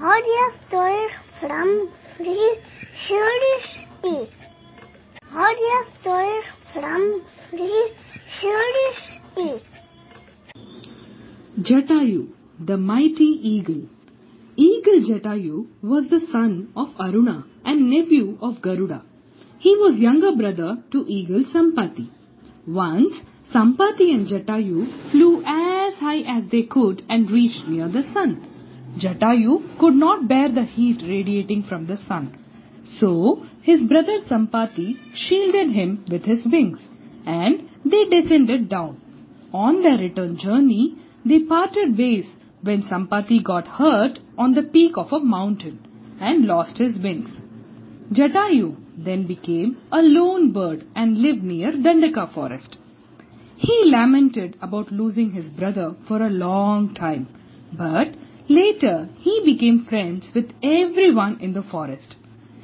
Audiostor from the Curiosity. Audiostor from the Curiosity. Jatayu, the mighty eagle. Eagle Jatayu was the son of Aruna and nephew of Garuda. He was younger brother to eagle Sampati. Once, Sampati and Jatayu flew as high as they could and reached near the sun. Jatayu could not bear the heat radiating from the sun. So, his brother Sampati shielded him with his wings and they descended down. On their return journey, they parted ways when Sampati got hurt on the peak of a mountain and lost his wings. Jatayu then became a lone bird and lived near Dandaka forest. He lamented about losing his brother for a long time, but Later, he became friends with everyone in the forest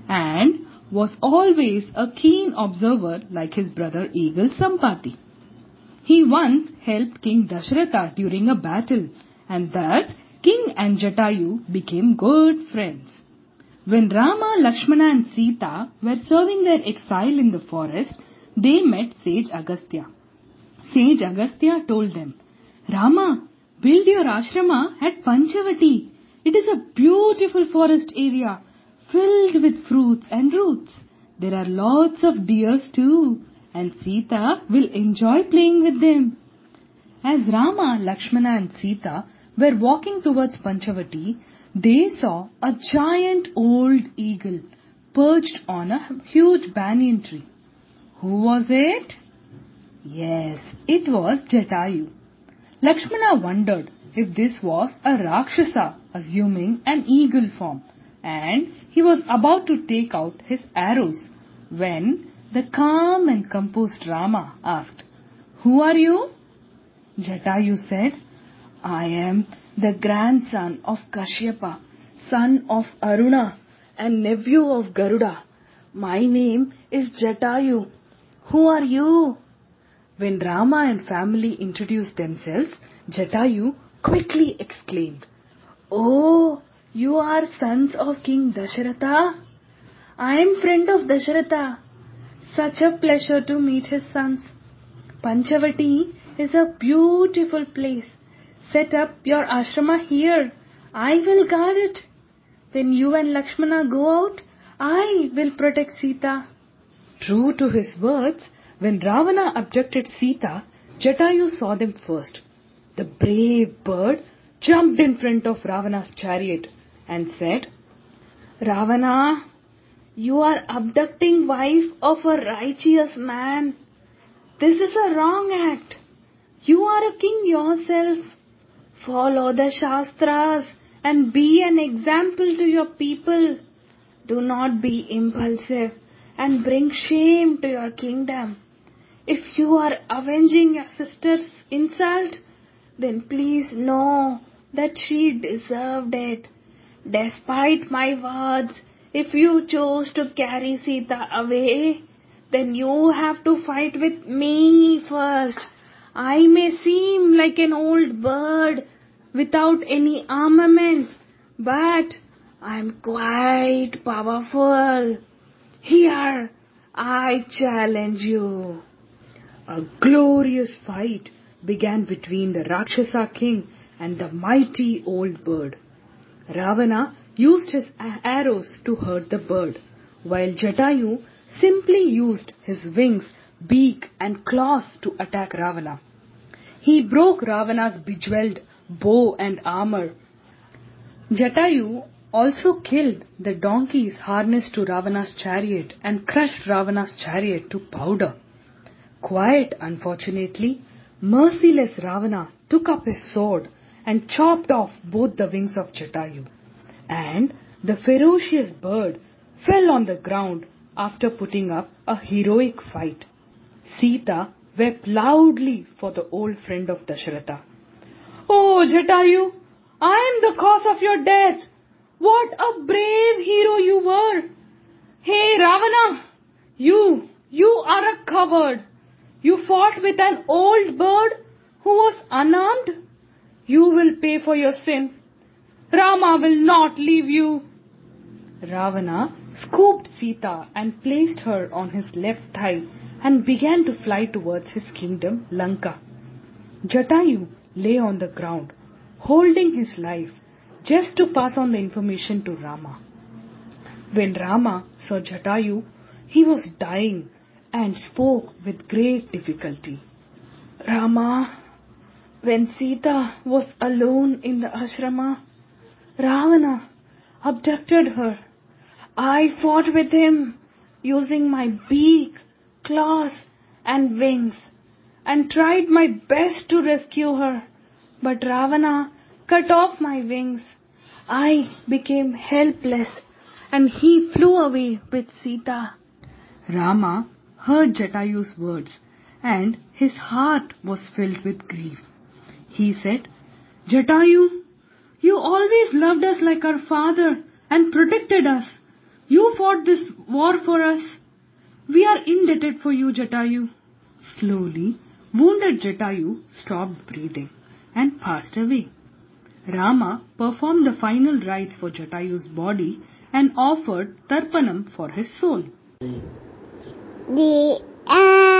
and was always a keen observer like his brother eagle Sampati. He once helped King Dashratha during a battle and thus King and Jatayu became good friends. When Rama, Lakshmana and Sita were serving their exile in the forest, they met sage Agastya. Sage Agastya told them, Rama, Build your ashrama at Panchavati. It is a beautiful forest area filled with fruits and roots. There are lots of deers too and Sita will enjoy playing with them. As Rama, Lakshmana and Sita were walking towards Panchavati, they saw a giant old eagle perched on a huge banyan tree. Who was it? Yes, it was Jatayu. Lakshmana wondered if this was a Rakshasa assuming an eagle form and he was about to take out his arrows when the calm and composed Rama asked, Who are you? Jatayu said, I am the grandson of Kashyapa, son of Aruna and nephew of Garuda. My name is Jatayu. Who are you? When Rama and family introduced themselves, Jatayu quickly exclaimed, Oh, you are sons of King Dasharatha? I am friend of Dasharatha. Such a pleasure to meet his sons. Panchavati is a beautiful place. Set up your ashrama here. I will guard it. When you and Lakshmana go out, I will protect Sita. True to his words, when Ravana abducted Sita, Jatayu saw them first. The brave bird jumped in front of Ravana's chariot and said, Ravana, you are abducting wife of a righteous man. This is a wrong act. You are a king yourself. Follow the Shastras and be an example to your people. Do not be impulsive and bring shame to your kingdom. If you are avenging your sister's insult, then please know that she deserved it. Despite my words, if you chose to carry Sita away, then you have to fight with me first. I may seem like an old bird without any armaments, but I'm quite powerful. Here, I challenge you. A glorious fight began between the Rakshasa king and the mighty old bird. Ravana used his arrows to hurt the bird, while Jatayu simply used his wings, beak and claws to attack Ravana. He broke Ravana's bejeweled bow and armor. Jatayu also killed the donkeys harnessed to Ravana's chariot and crushed Ravana's chariot to powder. Quite unfortunately, merciless Ravana took up his sword and chopped off both the wings of Jatayu. And the ferocious bird fell on the ground after putting up a heroic fight. Sita wept loudly for the old friend of Dasharatha. Oh, Jatayu, I am the cause of your death. What a brave hero you were. Hey, Ravana, you, you are a coward. You fought with an old bird who was unarmed? You will pay for your sin. Rama will not leave you. Ravana scooped Sita and placed her on his left thigh and began to fly towards his kingdom Lanka. Jatayu lay on the ground, holding his life just to pass on the information to Rama. When Rama saw Jatayu, he was dying and spoke with great difficulty. Rama, when Sita was alone in the ashrama, Ravana abducted her. I fought with him using my beak, claws and wings and tried my best to rescue her. But Ravana cut off my wings. I became helpless and he flew away with Sita. Rama heard Jatayu's words and his heart was filled with grief. He said, Jatayu, you always loved us like our father and protected us. You fought this war for us. We are indebted for you, Jatayu. Slowly, wounded Jatayu stopped breathing and passed away. Rama performed the final rites for Jatayu's body and offered Tarpanam for his soul. The end.